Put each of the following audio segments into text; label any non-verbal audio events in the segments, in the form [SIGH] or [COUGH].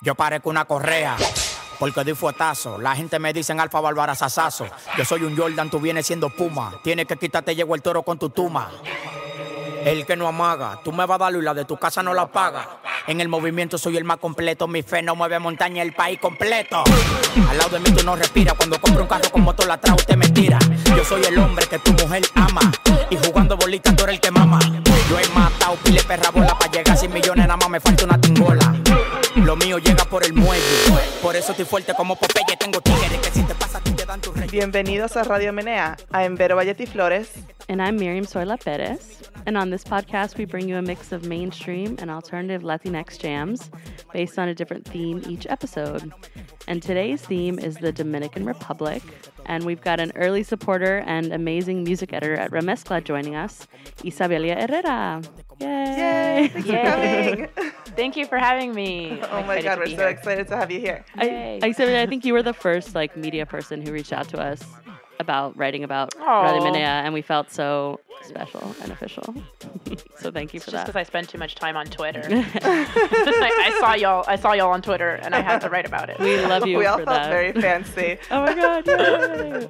Yo parezco una correa. Porque doy fuetazo. La gente me dicen alfa bárbara sasazo. Yo soy un Jordan, tú vienes siendo puma. Tienes que quitarte, llegó el toro con tu tuma. El que no amaga, tú me vas a dar y la de tu casa no la paga. En el movimiento soy el más completo, mi fe no mueve montaña, el país completo. Al lado de mí tú no respiras, cuando compro un carro con motor atrás usted me tira. Yo soy el hombre que tu mujer ama, y jugando bolita tú eres el que mama. Yo he matado pile perra bola para llegar a 100 millones, nada más me falta una tingola. Lo mío llega por el muelle, por eso estoy fuerte como Popeye, tengo tigres que si te pasa a ti te dan tu rey. Bienvenidos a Radio Menea. I'm Vero Valletti Flores. And I'm Miriam Soyla Perez. And on this podcast, we bring you a mix of mainstream and alternative Latinx jams based on a different theme each episode. And today's theme is the Dominican Republic. And we've got an early supporter and amazing music editor at Remezcla joining us, Isabelia Herrera. Yay! Yay! Thanks for coming. [LAUGHS] Thank you for having me. oh I'm my God, we're so here. excited to have you here. I, Yay. Isabelia, I think you were the first like media person who reached out to us about writing about Aw. Radio Menea, and we felt so special and official. [LAUGHS] so thank you It's for just that. Just because I spend too much time on Twitter. [LAUGHS] I, I saw y'all. I saw y'all on Twitter, and I had to write about it. we love you we all for felt that. very [LAUGHS] fancy. Oh my god! yay.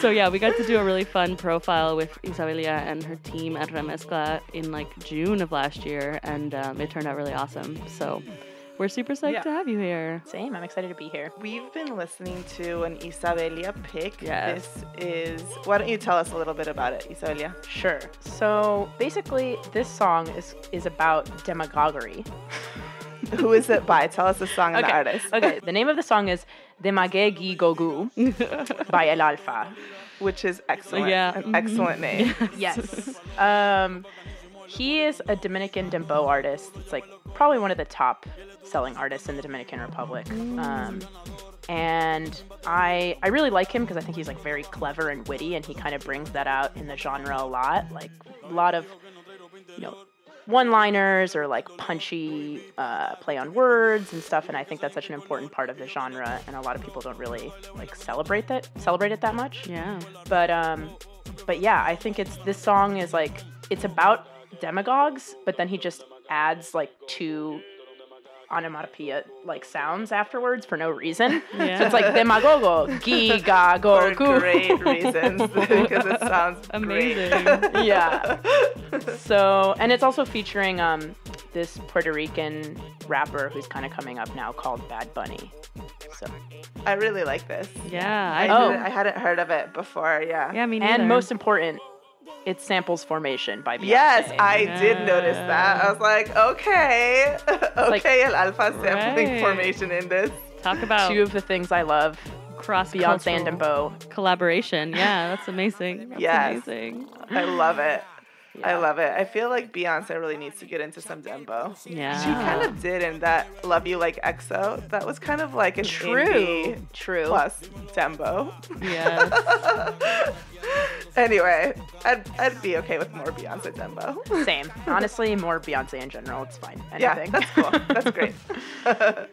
so yeah, we got to do a really fun profile with Isabelia and her team at Remezcla in like June of last year, and um, it turned out really awesome. So we're super psyched Yeah. to have you here. Same. I'm excited to be here. We've been listening to an Isabelia pick. Yes. This is. Why don't you tell us a little bit about it, Isabelia? Sure. So basically, this song is is about demagoguery. [LAUGHS] Who is it by? Tell us the song and the artist. okay. The name of the song is Demagegi Gogu [LAUGHS] by El Alfa. Which is excellent. Yeah. An excellent name. [LAUGHS] Yes. um, he is a Dominican dembow artist. It's like probably one of the top selling artists in the Dominican Republic. Um, and I I really like him because I think he's like very clever and witty, and he kind of brings that out in the genre a lot. Like a lot of you know one-liners or like punchy uh, play on words and stuff and i think that's such an important part of the genre and a lot of people don't really like celebrate that celebrate it that much Yeah. but um but yeah i think it's this song is like it's about demagogues but then he just adds like two onomatopoeia like sounds afterwards for no reason Yeah. [LAUGHS] so it's like demagogo giga [LAUGHS] For go great reasons. [LAUGHS] because it sounds Amazing. Great. yeah so and it's also featuring um this puerto rican rapper who's kind of coming up now called bad bunny so I really like this. Yeah. I, I, Oh. I hadn't heard of it before. Yeah. yeah. Me neither. and most important it samples formation by Beyonce. Yes, I did notice that. I was like, okay, [LAUGHS] like- okay, El Alfa sampling Right. formation in this. talk about two of the things i love cross beyonce and dembow collaboration. Yeah, that's amazing. That's Yes. amazing. I love it. I love it. I feel like Beyonce really needs to get into some dembow. Yeah. She kind of did in that "Love You Like EXO." That was kind of like a true true plus dembow. Yes. [LAUGHS] Anyway, I'd, I'd be okay with more Beyonce dembow. same honestly more beyonce in general it's fine Yeah, anything that's cool. That's great. [LAUGHS]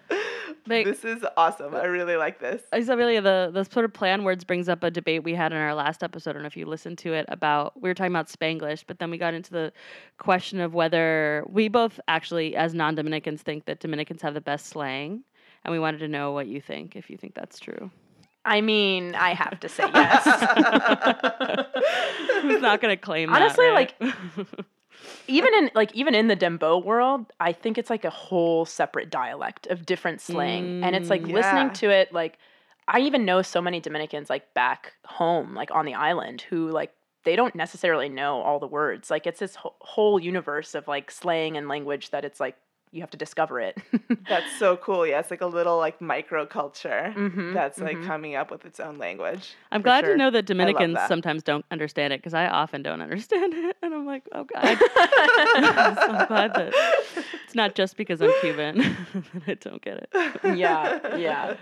Like, this is awesome. I really like this. Isabelia, the, the sort of play on words brings up a debate we had in our last episode. I don't know if you listened to it about, we were talking about Spanglish, but then we got into the question of whether we both actually, as non Dominicans, think that Dominicans have the best slang. And we wanted to know what you think, if you think that's true. i mean i have to say [LAUGHS] yes Who's not going to claim Honestly, that? right? Even in like even in the Dembow world i think it's like a whole separate dialect of different slang. And it's like Mm, listening to it like i even know so many dominicans like back home like on the island who like they don't necessarily know all the words. Like it's this wh- whole universe of like slang and language that it's like you have to discover it [LAUGHS] That's so cool. Yeah, it's like a little like microculture Mhm, that's like mhm. coming up with its own language. I'm glad sure. to know that Dominicans that. sometimes don't understand it because I often don't understand [LAUGHS] it. And I'm like, oh God. [LAUGHS] I'm glad that it's not just because I'm Cuban that I don't get it. yeah yeah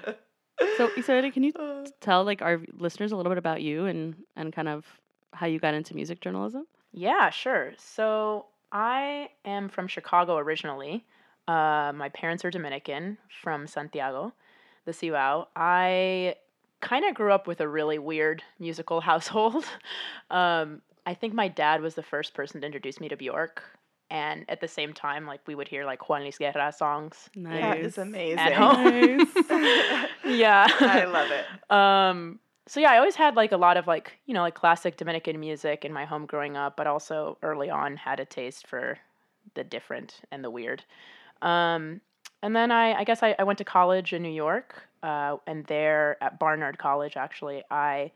So, Isabelia, can you tell like our listeners a little bit about you and, and kind of how you got into music journalism? Yeah, sure. So I am from Chicago originally. Uh, my parents are Dominican from Santiago, the Cibao. I kind of grew up with a really weird musical [LAUGHS] household. um, I think my dad was the first person to introduce me to Bjork. and at the same time, like we would hear like Juan Luis Guerra songs Nice. That is amazing. at home. Nice. [LAUGHS] yeah, I love it. um, so yeah, I always had like a lot of like you know like classic Dominican music in my home growing up, but also early on had a taste for the different and the weird. Um, and then I, I guess I, I went to college in New York, uh, and there at Barnard College, actually, I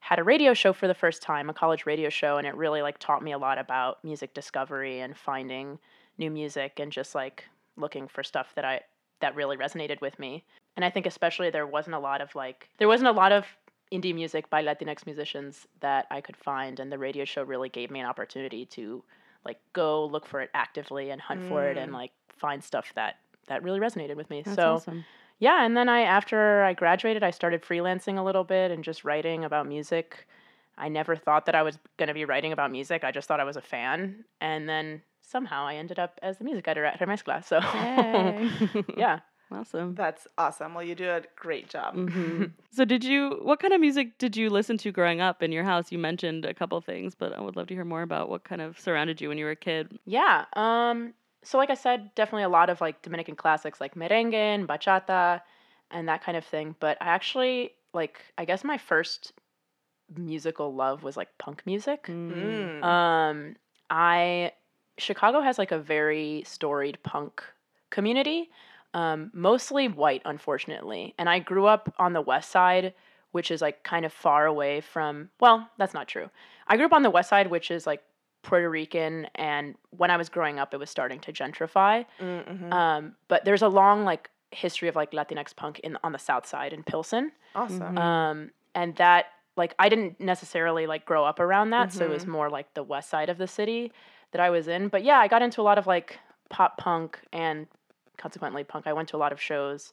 had a radio show for the first time, a college radio show, and it really like taught me a lot about music discovery and finding new music and just like looking for stuff that I that really resonated with me. And I think especially there wasn't a lot of like there wasn't a lot of indie music by Latinx musicians that I could find, and the radio show really gave me an opportunity to like go look for it actively and hunt for it and mm. like find stuff that that really resonated with me. That's so awesome. yeah, and then I after I graduated, I started freelancing a little bit and just writing about music. I never thought that I was going to be writing about music. I just thought I was a fan, and then somehow I ended up as the music editor at Remezcla. So [LAUGHS] yeah, awesome. That's awesome. Well, you do a great job. Mhm. [LAUGHS] So, did you? What kind of music did you listen to growing up in your house? You mentioned a couple things, but I would love to hear more about what kind of surrounded you when you were a kid. yeah. Um, so like I said, definitely a lot of like Dominican classics like merengue and bachata and that kind of thing. But I actually like I guess my first musical love was like punk music. Mm. Um, I Chicago has like a very storied punk community, um, mostly white, unfortunately. And I grew up on the west side, which is like kind of far away from. Well, that's not true. I grew up on the west side, which is like Puerto Rican, and when I was growing up, it was starting to gentrify. Mm-hmm. Um, but there's a long like history of like Latinx punk in on the south side in Pilsen awesome. um, and that like I didn't necessarily like grow up around that, so it was more like the west side of the city that I was in. But yeah, I got into a lot of like pop punk and consequently punk. I went to a lot of shows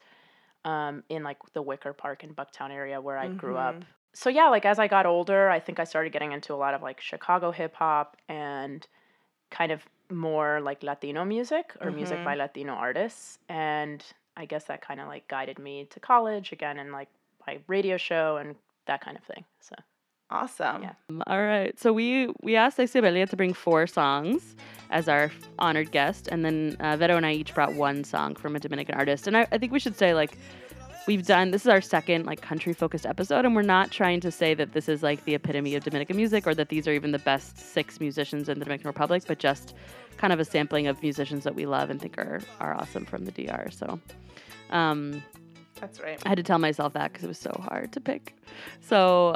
um, in like the Wicker Park in Bucktown area where I grew up. So yeah, like as I got older, I think I started getting into a lot of like Chicago hip hop and kind of more like Latino music or music by Latino artists. And I guess that kind of like guided me to college again and like my radio show and that kind of thing. So awesome. yeah. All right. So we we asked Isabelia to bring four songs as our honored guest, and then uh, Vero and I each brought one song from a Dominican artist. And I, I think we should say like we've done this is our second like country focused episode, and we're not trying to say that this is like the epitome of Dominican music or that these are even the best six musicians in the Dominican Republic, but just kind of a sampling of musicians that we love and think are are awesome from the DR. So. Um, That's right. I had to tell myself that because it was so hard to pick. So,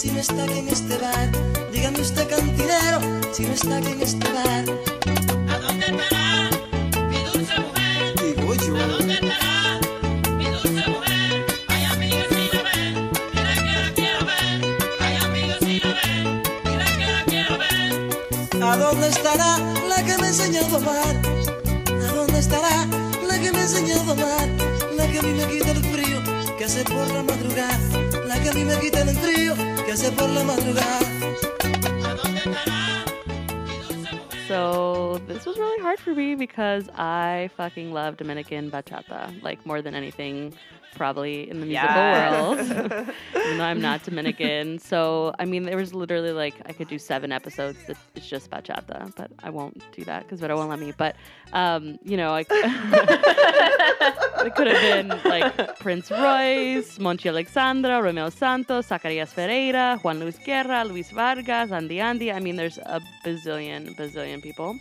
si no está aquí en este bar. Dígame usted cantinero si no está aquí en este bar. ¿A dónde estará mi dulce mujer? Digo yo. ¿A dónde estará mi dulce mujer? Ay, amigos, si lo ven, dile que la quiero ver. Ay, amigos, si lo ven, dile que la quiero ver. ¿A dónde estará la que me ha enseñado a amar? ¿A dónde estará la que me ha enseñado a amar? La que a mí me quita el frío que hace por la madrugada. La que a mí me quita el frío por la madrugada. So, this was really hard for me because I fucking love Dominican bachata, like more than anything probably in the musical Yes. world, [LAUGHS] even though I'm not Dominican. So, I mean, there was literally like I could do seven episodes that it's just bachata, but I won't do that because Vero won't let me. But, um, you know, I, [LAUGHS] it could have been like Prince Royce, Monchy Alexandra, Romeo Santos, Zacarias Ferreira, Juan Luis Guerra, Luis Vargas, Andy Andy. I mean, there's a bazillion, bazillion people.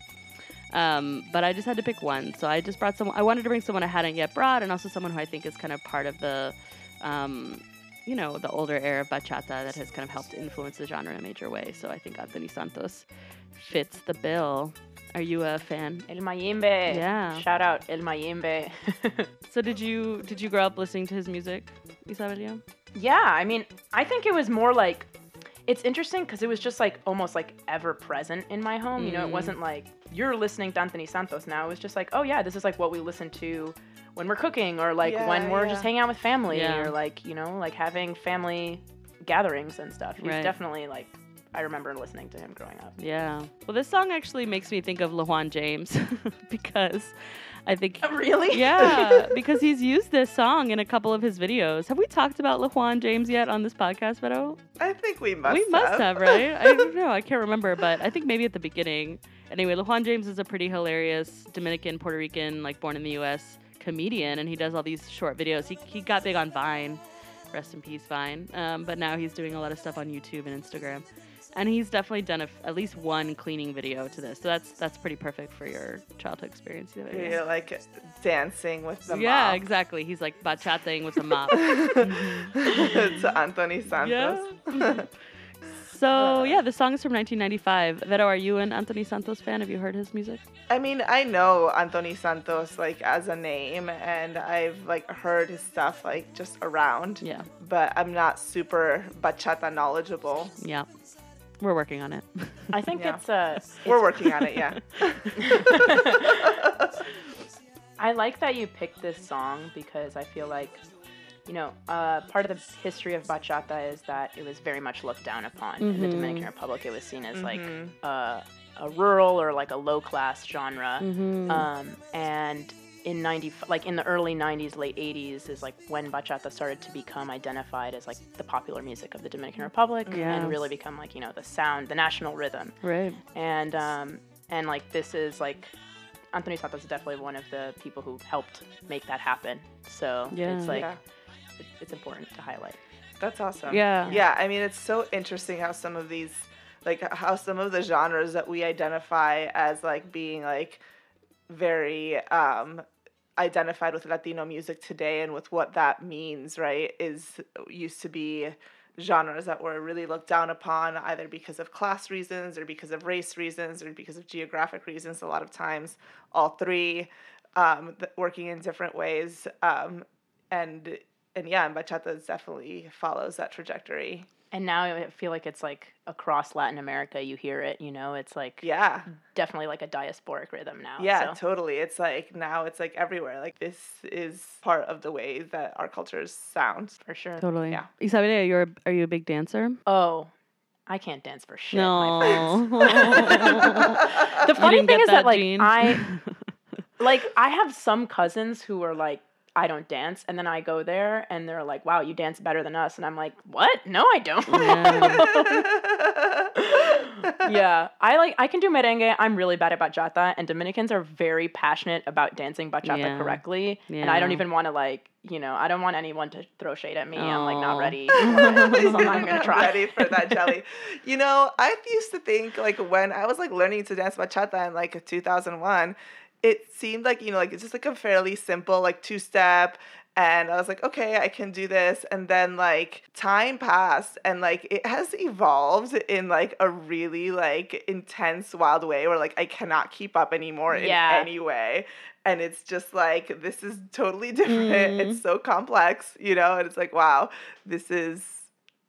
Um, but I just had to pick one. So I just brought someone. I wanted to bring someone I hadn't yet brought, and also someone who I think is kind of part of the, um, you know, the older era of bachata that has kind of helped influence the genre in a major way. So I think Anthony Santos fits the bill. Are you a fan? El Mayimbe. Yeah. Shout out El Mayimbe. [LAUGHS] So did you did you grow up listening to his music, Isabelia? yeah, I mean, I think it was more like it's interesting because it was just like almost like ever present in my home. You know, it Mm. wasn't like you're listening to Anthony Santos now. It was just like, oh yeah, this is like what we listen to when we're cooking or like Yeah, when we're yeah. just hanging out with family Yeah. or like you know like having family gatherings and stuff. He's Right. definitely like I remember listening to him growing up. Yeah. Well, this song actually makes me think of LeJuan James [LAUGHS] because I think [LAUGHS] Really? yeah, [LAUGHS] because he's used this song in a couple of his videos. Have we talked about LeJuan James yet on this podcast, Vero? I think we must. we must have, right? I [LAUGHS] don't know. I can't remember, but I think maybe at the beginning. Anyway, LeJuan James is a pretty hilarious Dominican, Puerto Rican, like born in the U.S. comedian, and he does all these short videos. He, he got big on Vine, rest in peace, Vine. Um, but now he's doing a lot of stuff on YouTube and Instagram, and he's definitely done a at least one cleaning video to this. So that's that's pretty perfect for your childhood experience. You're like dancing with the yeah, mom. exactly. He's like bachating with the mop. [LAUGHS] Mm-hmm. to Anthony Santos. Yeah. So [LAUGHS] yeah, the song is from 1995. Vero, are you an Anthony Santos fan? Have you heard his music? I mean, I know Anthony Santos like as a name, and I've like heard his stuff like just around. Yeah, But I'm not super bachata knowledgeable. yeah. We're working on it. [LAUGHS] I think Yeah. it's uh [LAUGHS] We're working on it, yeah. [LAUGHS] I like that you picked this song because I feel like, you know, uh, part of the history of bachata is that it was very much looked down upon in the. Dominican Republic. It was seen as like Mhm. uh, a rural or like a low class genre. Mhm. Um, and in 90, like in the early 90s, late 80s is like when bachata started to become identified as like the popular music of the Dominican Republic Yeah. and really become like, you know, the sound, the national rhythm right. and um, and like this is like Anthony Santos is definitely one of the people who helped make that happen. So Yeah. it's like Yeah. it- it's important to highlight. That's awesome. Yeah. Yeah, I mean, it's so interesting how some of these, like, how some of the genres that we identify as, like, being, like, very um, identified with Latino music today and with what that means, right, is used to be genres that were really looked down upon either because of class reasons or because of race reasons or because of geographic reasons a lot of times all three um, working in different ways um, and and yeah and bachata definitely follows that trajectory And now I feel like it's like across Latin America, you hear it. You know, it's like yeah definitely like a diasporic rhythm now. yeah so. totally it's like now it's like everywhere like this is part of the way that our cultures sound for sure. Totally. Yeah. Isabelia, you're a, are you a big dancer? Oh, I can't dance for shit. No. [LAUGHS] The funny thing is that that like gene? I [LAUGHS] like I have some cousins who are like I don't dance and then I go there and they're like wow you dance better than us and I'm like what? No I don't. Yeah. [LAUGHS] I like I can do merengue. I'm really bad at bachata and Dominicans are very passionate about dancing bachata Yeah. correctly and I don't even want to like you know I don't want anyone to throw shade at me. I'm like not ready. So [LAUGHS] [LAUGHS] I'm not gonna try. ready for that jelly. You know, I used to think like when I was like learning to dance bachata in like 2001, it seemed like you know like it's just like a fairly simple like two step. And I was like, okay, I can do this. And then like time passed and like it has evolved in like a really like intense, wild way where like I cannot keep up anymore Yeah. in any way. And it's just like this is totally [LAUGHS] different. Mm. It's so complex, you know, and it's like, wow, this is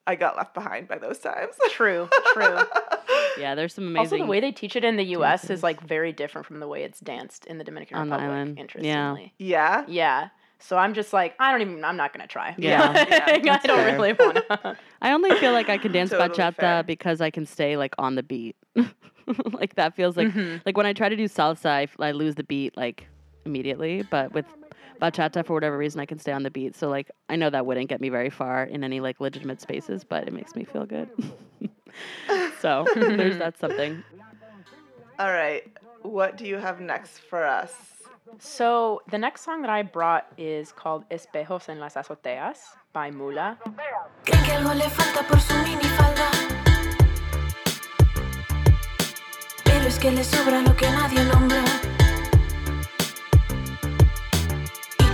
I got left behind by those times. true true [LAUGHS] yeah, there's some amazing. Also, the way they teach it in the U.S. dances. is like very different from the way it's danced in the Dominican On the Republic. island. Interestingly, yeah. yeah. yeah. So I'm just like, I don't even. I'm not gonna try. Yeah. [LAUGHS] Like, Yeah, I don't fair. really wanna. I only feel like I can [LAUGHS] dance Totally bachata fair. because I can stay like on the beat. [LAUGHS] like that feels like Mhm. like when I try to do salsa, I lose the beat like immediately. But with bachata, for whatever reason, I can stay on the beat. So like I know that wouldn't get me very far in any like legitimate spaces, but it makes me feel good. [LAUGHS] so there's that something. All right. What do you have next for us? So the next song that I brought is called "Espejos en las azoteas" by Mula.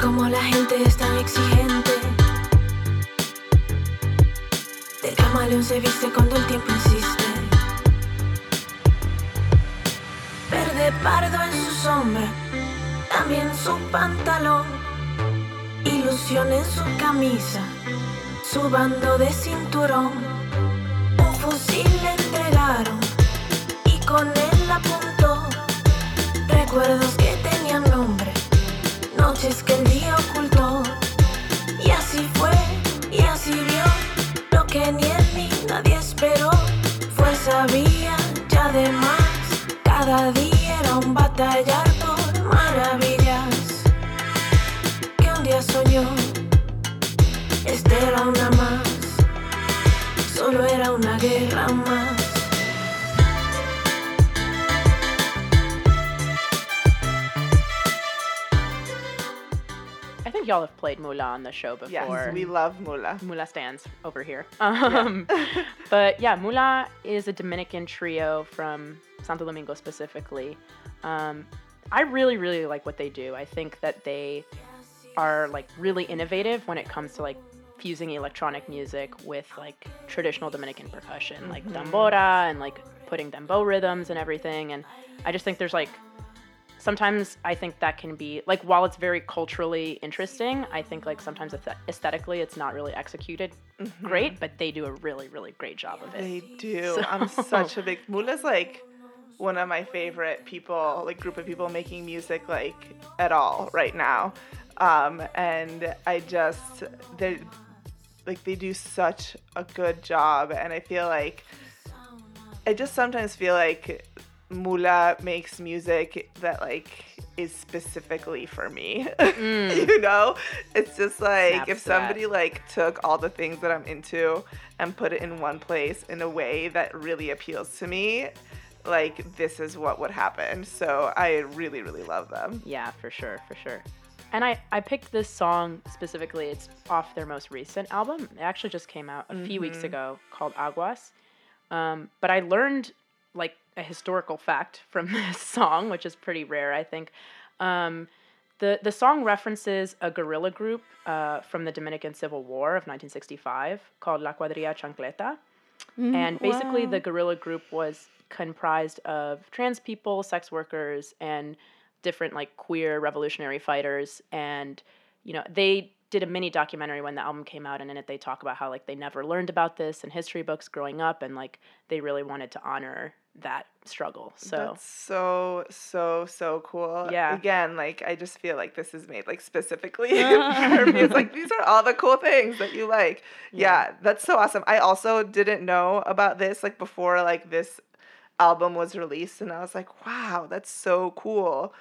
Como la gente es tan exigente, del camaleón se viste cuando el tiempo insiste. de pardo en su sombra, también su pantalón, ilusión en su camisa, su bando de cinturón. Un fusil le entregaron y con él apuntó recuerdos que noches que el día ocultó. Y así fue, y así vio lo que ni él ni nadie esperó. Fue sabía ya de más, cada día era un batallar por maravillas. Que un día soñó, esta era una más, solo era una guerra más. Think y'all have played Mula on the show before. Yes, we love Mula. Mula stands over here. [LAUGHS] Um, [LAUGHS] but yeah, Mula is a Dominican trio from Santo Domingo specifically. Um, I really, really like what they do. I think that they are like really innovative when it comes to like fusing electronic music with like traditional Dominican percussion, like tambora and like putting dembow rhythms and everything. And I just think there's like sometimes I think that can be like while it's very culturally interesting, I think like sometimes aesthetically it's not really executed great, but they do a really really great job of it. They do. [LAUGHS] So- I'm such a big Mula's like one of my favorite people, like group of people making music like at all right now. Um, and I just they like they do such a good job and I feel like I just sometimes feel like Mula makes music that like is specifically for me. [LAUGHS] you know? It's just like Snaps if to that. somebody like took all the things that I'm into and put it in one place in a way that really appeals to me, like this is what would happen. So I really, really love them. Yeah, for sure, for sure. And I, I picked this song specifically. It's off their most recent album. It actually just came out a few weeks ago called Aguas. Um, but I learned like a historical fact from [LAUGHS] this song, which is pretty rare, I think. Um, the, the song references a guerrilla group uh, from the Dominican Civil War of 1965 called La Cuadrilla Chancleta. and basically, the guerrilla group was comprised of trans people, sex workers, and different like queer revolutionary fighters. And you know, they did a mini documentary when the album came out, and in it they talk about how like they never learned about this in history books growing up, and like they really wanted to honor that struggle. So That's so so so cool. Yeah. Again, like I just feel like this is made like specifically [LAUGHS] for me. It's like these are all the cool things that you like. Yeah. that's so awesome. I also didn't know about this like before like this album was released and I was like, wow, that's so cool.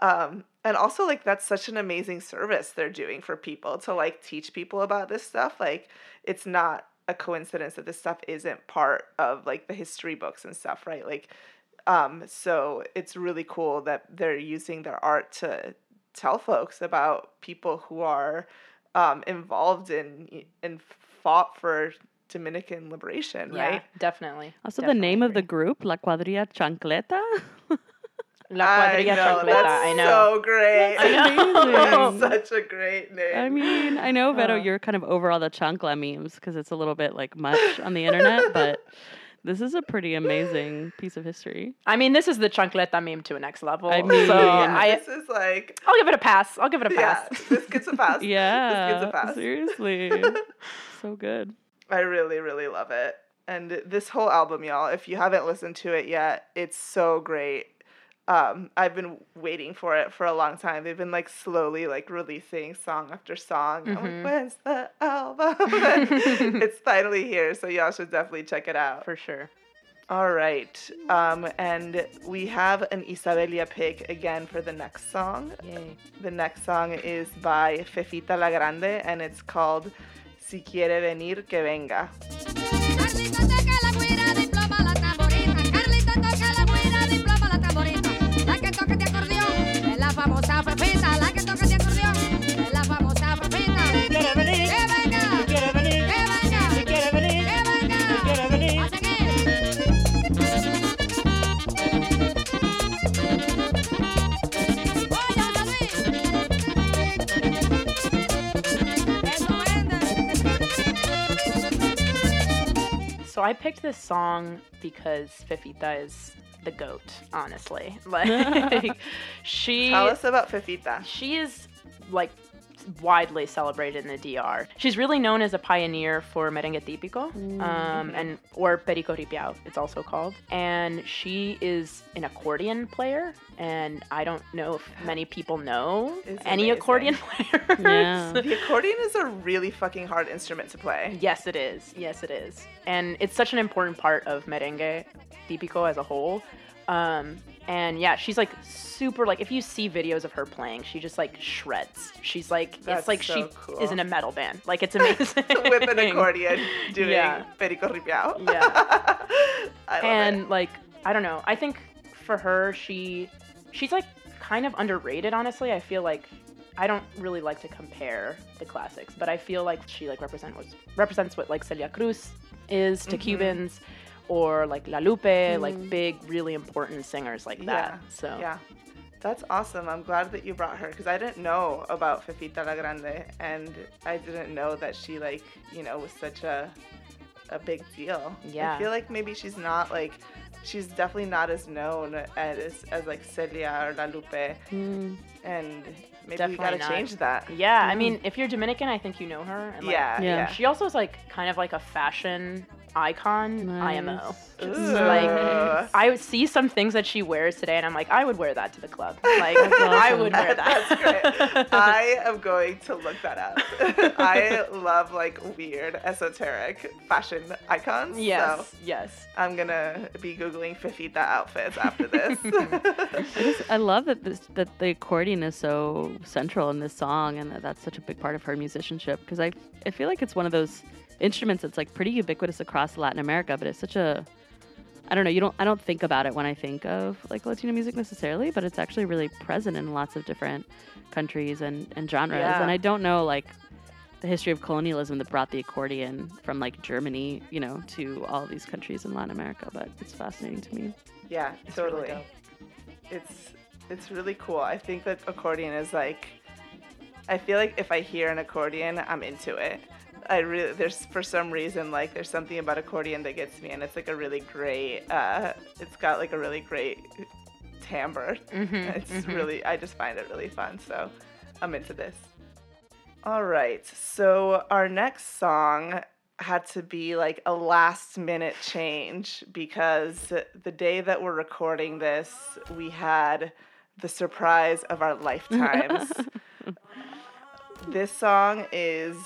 Um and also like that's such an amazing service they're doing for people to like teach people about this stuff. Like it's not a coincidence that this stuff isn't part of like the history books and stuff, right? Like um so it's really cool that they're using their art to tell folks about people who are um involved in and fought for Dominican liberation, yeah, right? definitely. Also, the name Definitely of the group, La Cuadrilla Chancleta. [LAUGHS] La I know, Chancleta. that's I know. so great. [LAUGHS] That's amazing. That's such a great name. I mean, I know, Vero, Uh. you're kind of over all the chancla memes because it's a little bit like much on the internet, [LAUGHS] but this is a pretty amazing piece of history. I mean, this is the chancleta meme to a next level. I mean, so yeah, I, this is like I'll give it a pass. I'll give it a yeah, pass. this gets a pass. Yeah, [LAUGHS] this gets a pass. seriously, so good. I really, really love it. And this whole album, y'all, if you haven't listened to it yet, it's so great. Um, I've been waiting for it for a long time. They've been like slowly like releasing song after song. I'm like, when's the album? [LAUGHS] It's finally here, so y'all should definitely check it out. For sure. All right. Um, and we have an Isabelia pick again for the next song. Yay. The next song is by Fefita La Grande and it's called Si quiere venir, que venga. I picked this song because Fefita is the goat, honestly. [LAUGHS] Like [LAUGHS] she Tell us about Fefita. she is like widely celebrated in the DR. She's really known as a pioneer for merengue típico, um, and or perico ripiao, it's also called. And she is an accordion player, and I don't know if many people know It's any amazing. accordion [LAUGHS] players. Yeah. The accordion is a really fucking hard instrument to play. Yes, it is. Yes, it is. And it's such an important part of merengue típico as a whole. Um, and yeah, she's like super like if you see videos of her playing, she just like shreds. She's like That's it's like so she cool. is in a metal band. Like it's [LAUGHS] amazing. With an accordion [LAUGHS] doing Yeah. Perico Ripiao. Yeah. [LAUGHS] And it. like I don't know. I think for her, she she's like kind of underrated. Honestly, I feel like I don't really like to compare the classics, but I feel like she like represent what represents what like Celia Cruz is Mm-hmm. to Cubans, or like La Lupe, like mm. big, really important singers like that. Yeah. So Yeah. That's awesome. I'm glad that you brought her because I didn't know about Fefita La Grande and I didn't know that she like, you know, was such a a big deal. Yeah. I feel like maybe she's not like she's definitely not as known as as like Celia or La Lupe hmm. and maybe Definitely we gotta not. change that. yeah, I mm. mean, if you're Dominican, I think you know her. And, like, Yeah. yeah. She also is like kind of like a fashion icon, IMO. Nice. Just Ooh. like I would see some things that she wears today, and I'm like, I would wear that to the club. [LAUGHS] Like I would wear that. That's great. [LAUGHS] I am going to look that up. [LAUGHS] I love like weird, esoteric fashion icons. yes, So yes. I'm gonna be googling Fefita outfits after this. I, I love that this that the accordion is so central in this song, and that that's such a big part of her musicianship. Because I I feel like it's one of those instruments that's like pretty ubiquitous across Latin America, but it's such a I don't know. You don't. I don't think about it when I think of like Latino music necessarily, but it's actually really present in lots of different countries and, and genres. Yeah. And I don't know like the history of colonialism that brought the accordion from like Germany, you know, to all these countries in Latin America. But it's fascinating to me. yeah, It's totally. dope. it's it's really cool. I think that accordion is like I feel like if I hear an accordion, I'm into it. I really there's for some reason like there's something about accordion that gets me and it's like a really great uh it's got like a really great timbre. [LAUGHS] it's really I just find it really fun. So I'm into this. All right. So our next song had to be like a last minute change because the day that we're recording this, we had the surprise of our lifetimes. [LAUGHS] this song is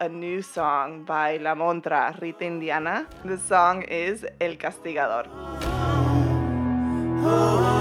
a new song by La Montra Rita Indiana. The song is El Castigador. Clavo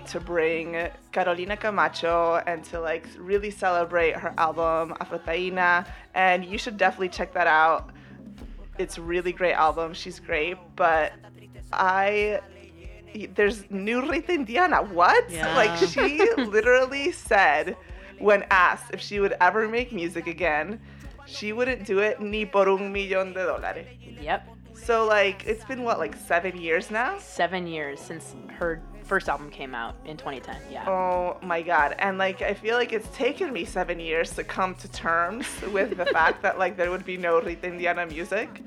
to bring Carolina Camacho and to like really celebrate her album Afrotaina, and you should definitely check that out. It's a really great album. She's great, but I there's new Rita Indiana. What? Yeah. Like she literally said when asked if she would ever make music again, she wouldn't do it ni por un millón de dólares. Yep. So like it's been what like seven years now. Seven years since her first album came out in 2010. Yeah. Oh my god. And like I feel like it's taken me seven years to come to terms with the [LAUGHS] fact that like there would be no Rita Indiana music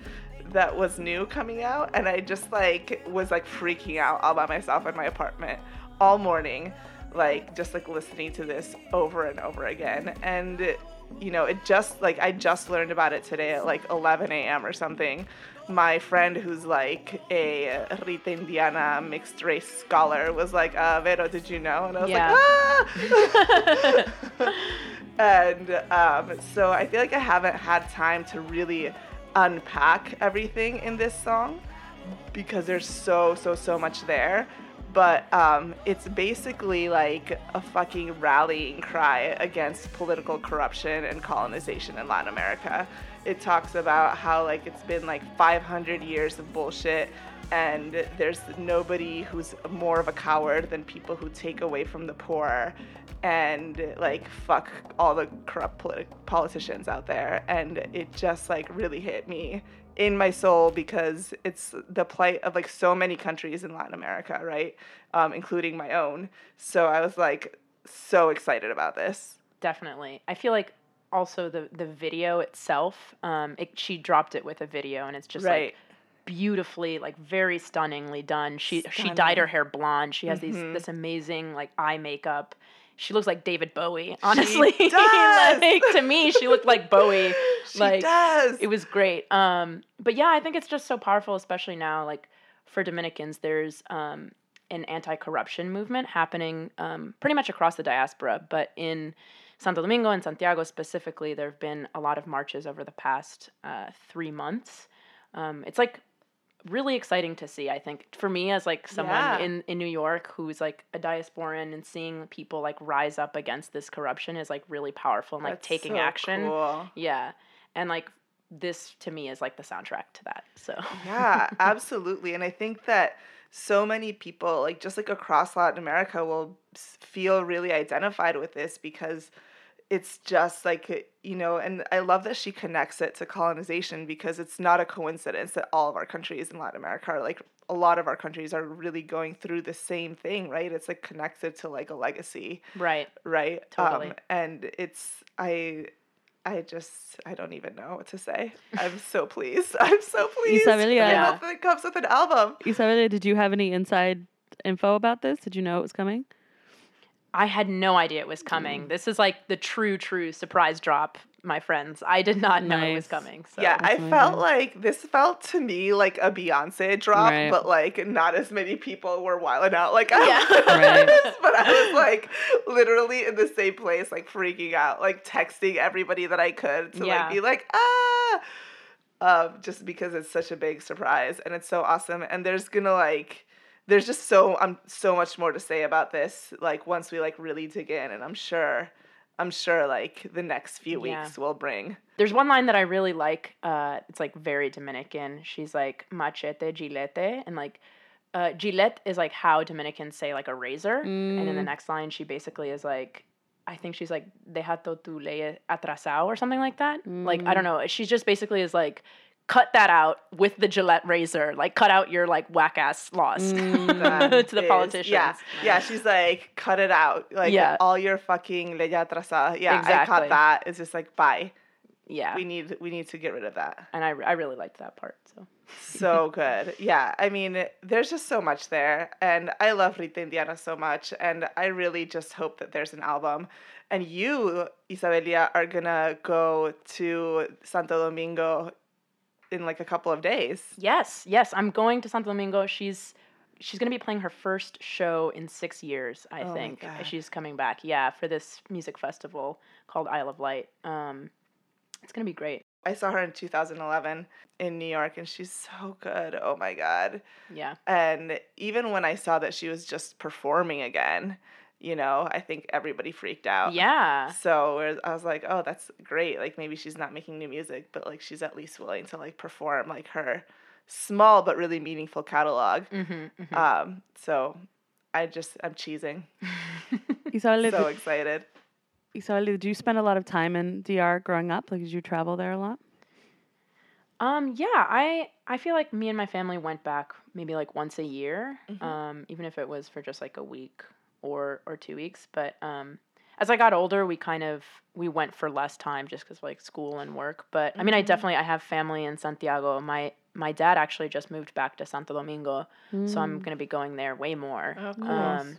that was new coming out. And I just like was like freaking out all by myself in my apartment all morning, like just like listening to this over and over again. And you know, it just like I just learned about it today at like 11 a.m. or something. My friend, who's like a Rita Indiana mixed race scholar, was like, uh, "Vero, did you know?" And I was Yeah. like, "Ah!" [LAUGHS] and um, so I feel like I haven't had time to really unpack everything in this song because there's so so so much there but um, it's basically like a fucking rallying cry against political corruption and colonization in Latin America. It talks about how like it's been like 500 years of bullshit and there's nobody who's more of a coward than people who take away from the poor and like fuck all the corrupt politi- politicians out there and it just like really hit me in my soul because it's the plight of like so many countries in Latin America, right? Um, including my own. So I was like so excited about this. Definitely. I feel like also the the video itself. Um, it, she dropped it with a video, and it's just Right. like beautifully, like very stunningly done. She she dyed her hair blonde. She has these this amazing like eye makeup. She looks like David Bowie. Honestly, [LAUGHS] does! like [LAUGHS] to me, she looked like Bowie. [LAUGHS] She like does. it was great. Um, but yeah, I think it's just so powerful, especially now. Like for Dominicans, there's um, an anti-corruption movement happening um, pretty much across the diaspora. But in Santo Domingo and Santiago specifically, there have been a lot of marches over the past uh, three months. Um, it's like really exciting to see. I think for me as like someone Yeah. in in New York who's like a diasporan and seeing people like rise up against this corruption is like really powerful and like That's taking so action. cool. Yeah. And like this to me is like the soundtrack to that. So yeah, [LAUGHS] absolutely. And I think that so many people, like just like across Latin America, will feel really identified with this because it's just like, you know, and I love that she connects it to colonization because it's not a coincidence that all of our countries in Latin America are like, a lot of our countries are really going through the same thing, right? It's like connected to like a legacy right. right? Totally. Um, and it's I I just I don't even know what to say. I'm so pleased. [LAUGHS] I'm so pleased. Isabelia. I Yeah. hope that it comes with an album. Isabelia, did you have any inside info about this? Did you know it was coming? I had no idea it was coming. Mm. This is like the true, true surprise drop, my friends. I did not know it was coming. So yeah, I That's felt amazing. like this felt to me like a Beyonce drop, Right. but like not as many people were wilding out like I Yeah. [LAUGHS] was. Right. But I was like literally in the same place, like freaking out, like texting everybody that I could to Yeah. like be like, ah um, just because it's such a big surprise and it's so awesome. And there's gonna like there's just so um so much more to say about this, like once we like really dig in and I'm sure I'm sure like the next few Yeah. weeks will bring. There's one line that I really like. Uh, it's like very Dominican. She's like machete, gilete, and like uh, gilete is like how Dominicans say like a razor. And in the Mm. next line, she basically is like, I think she's like deja to tu ley atrasado or something like that. Like I don't know. She just basically is like. Cut that out with the Gillette razor. Like, cut out your like whack ass loss That mm, [LAUGHS] to the is- politicians. Yeah, yeah. She's like, cut it out. Like, Yeah. all your fucking leya atrasada. Yeah, I Exactly. caught that. It's just like, bye. yeah. We need, we need to get rid of that. and I, I really liked that part. So so good. Yeah, I mean, there's just so much there, and I love Rita Indiana so much, and I really just hope that there's an album. And you, Isabelia, are gonna go to Santo Domingo in like a couple of days. Yes, yes, I'm going to Santo Domingo. She's she's gonna be playing her first show in six years, I Oh think. She's coming back, yeah, for this music festival called Isle of Light. Um, it's gonna be great. I saw her in 2011 in New York, and she's so good. Oh my god. Yeah, And even when I saw that she was just performing again, you know, I think everybody freaked out. yeah, So I was like, oh, that's great. Like maybe she's not making new music, but like she's at least willing to like perform like her small but really meaningful catalog. mm-hmm, Um, so I just I'm cheesing. [LAUGHS] Isabelia, so did, excited. Isabelia, did you spend a lot of time in DR growing up? Like, did you travel there a lot? Um, yeah, I I feel like me and my family went back maybe like once a year, um, even if it was for just like a week or or two weeks. But um, as I got older, we kind of we went for less time just because like school and work. But I mean, I definitely I have family in Santiago. My my dad actually just moved back to Santo Domingo, so I'm gonna be going there way more. Oh, cool. Um,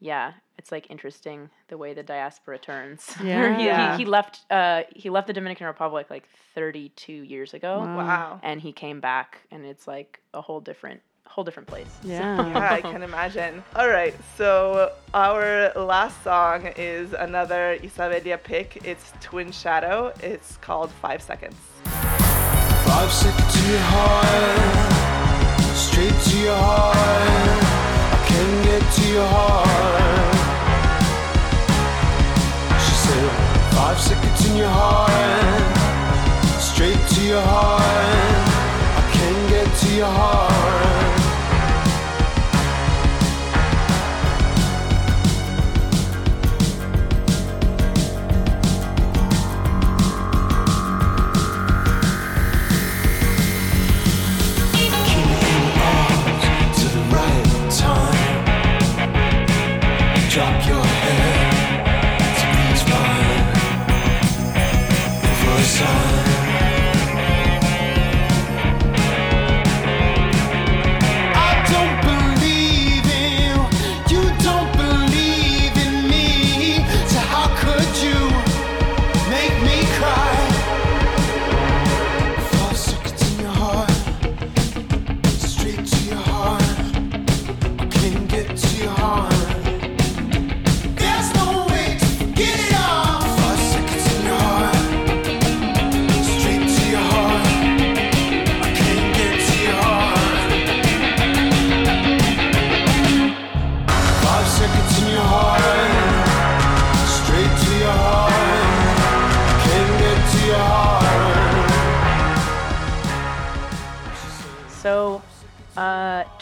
yeah, it's like interesting the way the diaspora turns. Yeah. [LAUGHS] he, Yeah. he, he left uh he left the Dominican Republic like 32 years ago Wow. Wow. and he came back and it's like a whole different whole different place. Yeah. [LAUGHS] Yeah, I can imagine. All right, so our last song is another Isabelia pick. It's Twin Shadow. It's called Five Seconds. Five seconds to your heart, straight to your heart. I can get to your heart. She said, Five seconds in your heart, straight to your heart.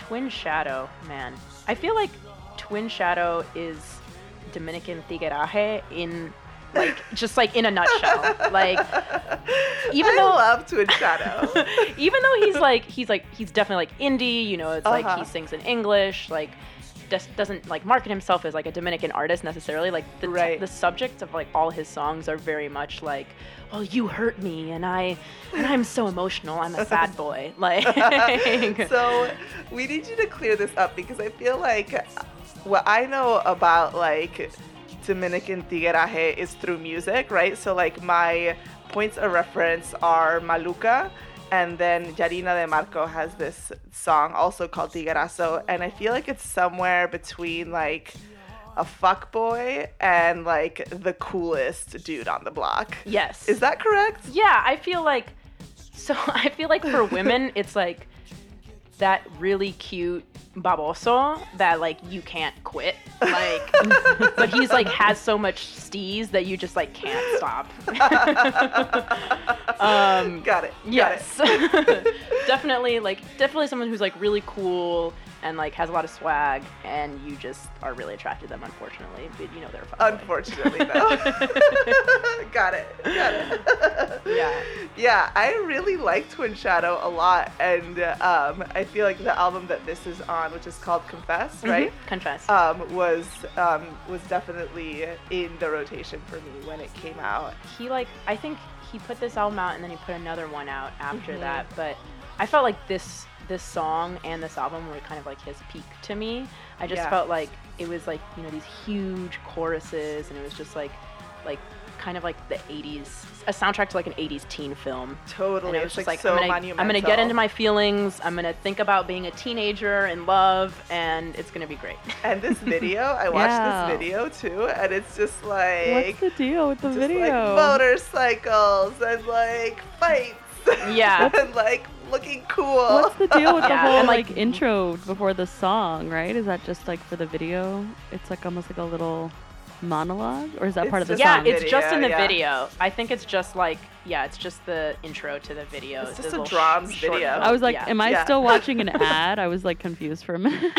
Twin Shadow, man. I feel like Twin Shadow is Dominican tigueraje in like [LAUGHS] just like in a nutshell. Like even though I though love Twin Shadow. [LAUGHS] even though he's like he's like he's definitely like indie, you know, it's like Uh-huh. he sings in English, like doesn't like market himself as like a Dominican artist necessarily. Like the Right. the subjects of like all his songs are very much like, well, you hurt me and I and I'm so emotional. I'm a [LAUGHS] sad boy. [LAUGHS] Like [LAUGHS] so we need you to clear this up because I feel like uh, what I know about like Dominican tigueraje is through music, right? So like my points of reference are Maluca and then Jarina de Marco has this song also called Tiguerazo and I feel like it's somewhere between like a fuck boy and like the coolest dude on the block. yes. Is that correct? Yeah, I feel like so [LAUGHS] I feel like for women it's like that really cute baboso that like you can't quit. Like [LAUGHS] but he's like has so much steez that you just like can't stop. [LAUGHS] um Got it. Got yes. it. [LAUGHS] definitely like definitely someone who's like really cool and like has a lot of swag and you just are really attracted to them unfortunately. But you know they're fuckboy. Unfortunately, no. [LAUGHS] Got it. Got it. Yeah. Yeah, I really like Twin Shadow a lot, and um, I feel like the album that this is on, which is called Confess, right, Confess. um, was um, was definitely in the rotation for me when it came out. he like I think he put this album out and then he put another one out after Mm-hmm. that. But I felt like this this song and this album were kind of like his peak to me. I just Yeah. felt like it was like you know these huge choruses and it was just like like kind of like the 80s a soundtrack to like an 80s teen film Totally, and it was it's just like, like, so I'm, gonna, monumental. I'm gonna get into my feelings i'm gonna think about being a teenager in love and it's gonna be great [LAUGHS] And this video, I watched Yeah. this video too, and it's just like What's the deal with the just video? like motorcycles and like fights. Yeah. [LAUGHS] and [LAUGHS] like looking cool. What's the deal with the Yeah, whole and, like, like- intro before the song, right? Is that just like for the video? It's like almost like a little monologue, or is that part of the It's yeah song? it's just in the Video, yeah. video i think it's just like yeah it's just the intro to the video It's the just a little drums short video. film. I was like, yeah. am I Yeah. still watching an [LAUGHS] ad? I was like confused for a minute.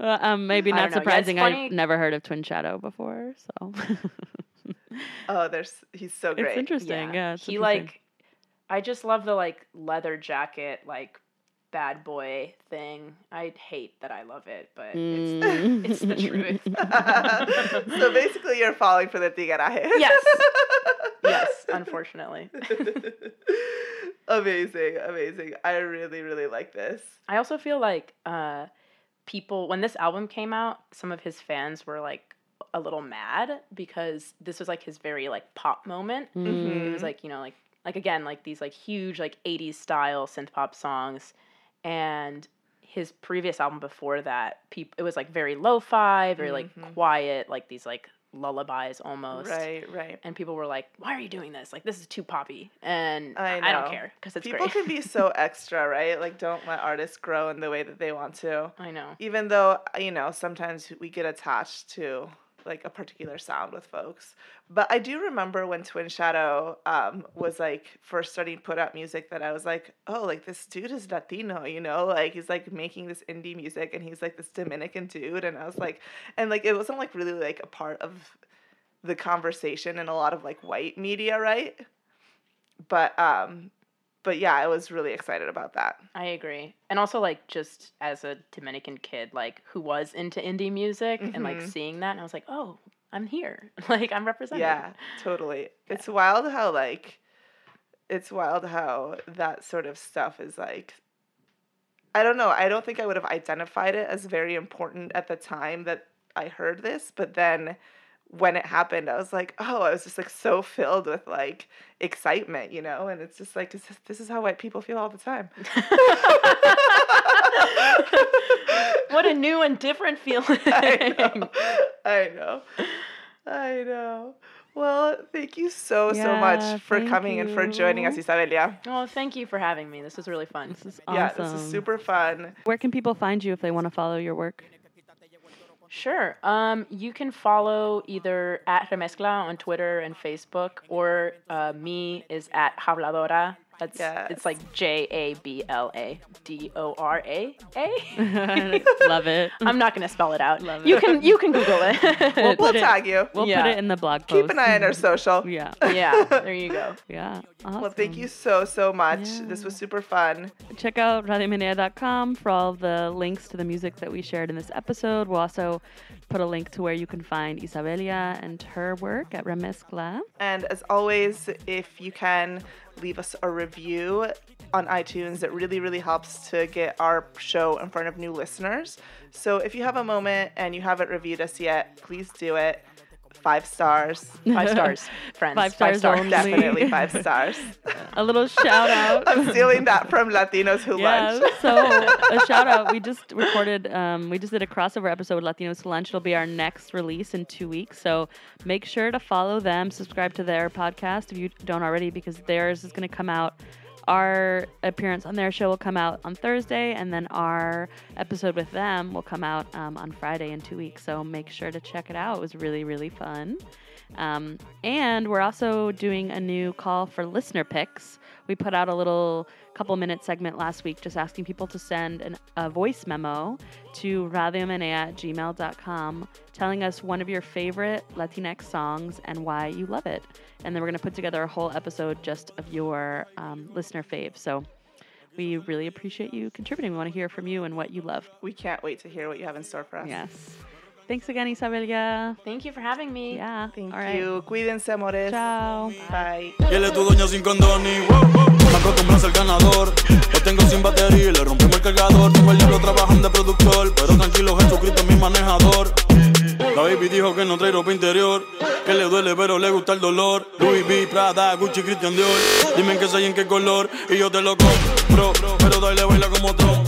Uh, um, maybe not don't. Yeah, surprising. I've never heard of Twin Shadow before, so oh, there's he's so great. it's interesting. Yeah, it's he interesting. like I just love the like leather jacket, like bad boy thing. I hate that I love it, but Mm. it's, it's the truth. [LAUGHS] [LAUGHS] so basically, you're falling for the tigueraje. yes. [LAUGHS] Yes, unfortunately. amazing, amazing. I really, really like this. I also feel like uh, people, when this album came out, some of his fans were like a little mad because this was like his very like pop moment. It Mm-hmm. was like, you know, like, like again, like these like huge like 80s style synth pop songs. And his previous album before that, peop- it was like very lo fi, very like quiet, like these like lullabies almost. Right, right. And people were like, "Why are you doing this? Like, this is too poppy." And I I, don't care because it's People great. can be so [LAUGHS] extra, right? Like, don't let artists grow in the way that they want to. I know. Even though, you know, sometimes we get attached to like a particular sound with folks. But I do remember when Twin Shadow um, was like first starting to put out music that I was like, oh, like this dude is Latino, you know? Like he's like making this indie music and he's like this Dominican dude. And I was like, and like it wasn't like really like a part of the conversation in a lot of like white media, right? But um but yeah, I was really excited about that. I agree. And also like just as a Dominican kid like who was into indie music and like Mhm. seeing that and I was like, "Oh, I'm here." [LAUGHS] like I'm represented. Yeah, totally. It's wild how like it's wild how that sort of stuff is like I don't know. I don't think I would have identified it as very important at the time that I heard this, but then when it happened, I was like, oh, I was just like so filled with like excitement, you know? And it's just like, this is, this is how white people feel all the time. [LAUGHS] what a new and different feeling. [LAUGHS] I know. [LAUGHS] I know. I know. Well, thank you so, so much for thank coming and for joining us, you. Isabelia. Oh, thank you for having me. This was really fun. This is awesome. Yeah, this is super fun. Where can people find you if they want to follow your work? Sure. Um, you can follow either at Remezcla on Twitter and Facebook, or uh, me is at Habladora. That's Yes. it's like J A B L A D O R A A. [LAUGHS] Love it. [LAUGHS] I'm not gonna spell it out. Love it. You can you can Google it. [LAUGHS] We'll We'll put it- tag you. We'll put it in the blog post. Keep an eye on our social. Yeah. yeah, there you go. Yeah. Awesome. Well, thank you so, so much. This was super fun. Check out radiomenea.com for all the links to the music that we shared in this episode. We'll also put a link to where you can find Isabelia and her work at Remezcla. And as always, if you can leave us a review on iTunes, it really, really helps to get our show in front of new listeners. So if you have a moment and you haven't reviewed us yet, please do it. Five stars. Five stars, [LAUGHS] friends. Five stars only. Definitely five [LAUGHS] stars. A little shout out. [LAUGHS] I'm stealing that from Latinos Who Yeah, Lunch. so a shout out. We just recorded, um, we just did a crossover episode with Latinos Who Lunch. It'll be our next release in two weeks. So make sure to follow them, subscribe to their podcast if you don't already, because theirs is going to come out. Our appearance on their show will come out on Thursday, and then our episode with them will come out um, on Friday in two weeks. So make sure to check it out. It was really, really fun. Um, and we're also doing a new call for listener picks. We put out a little couple minute segment last week just asking people to send an, a voice memo to radiomenea at gmail.com telling us one of your favorite Latinx songs and why you love it. And then we're going to put together a whole episode just of your um, listener fave. So we really appreciate you contributing. We want to hear from you and what you love. We can't wait to hear what you have in store for us. Yes. Thanks again, Isabelia. Thank you for having me. Yeah. Thank All right. you. Cuídense, amores. Ciao. Bye. Y él es tu dueño sin condón y wow, wow. Me acostumbro a ser ganador. Lo tengo sin batería y le rompimos el cargador. Tengo el diablo trabajando de productor. Pero tranquilo, Jesucristo es mi manejador. La baby dijo que no trae ropa interior. Que le duele, pero le gusta el dolor. Louis V, Prada, Gucci, Christian Dior. Dime en qué soy en qué color. Y yo te lo compro. Pero dale, baila como Trump.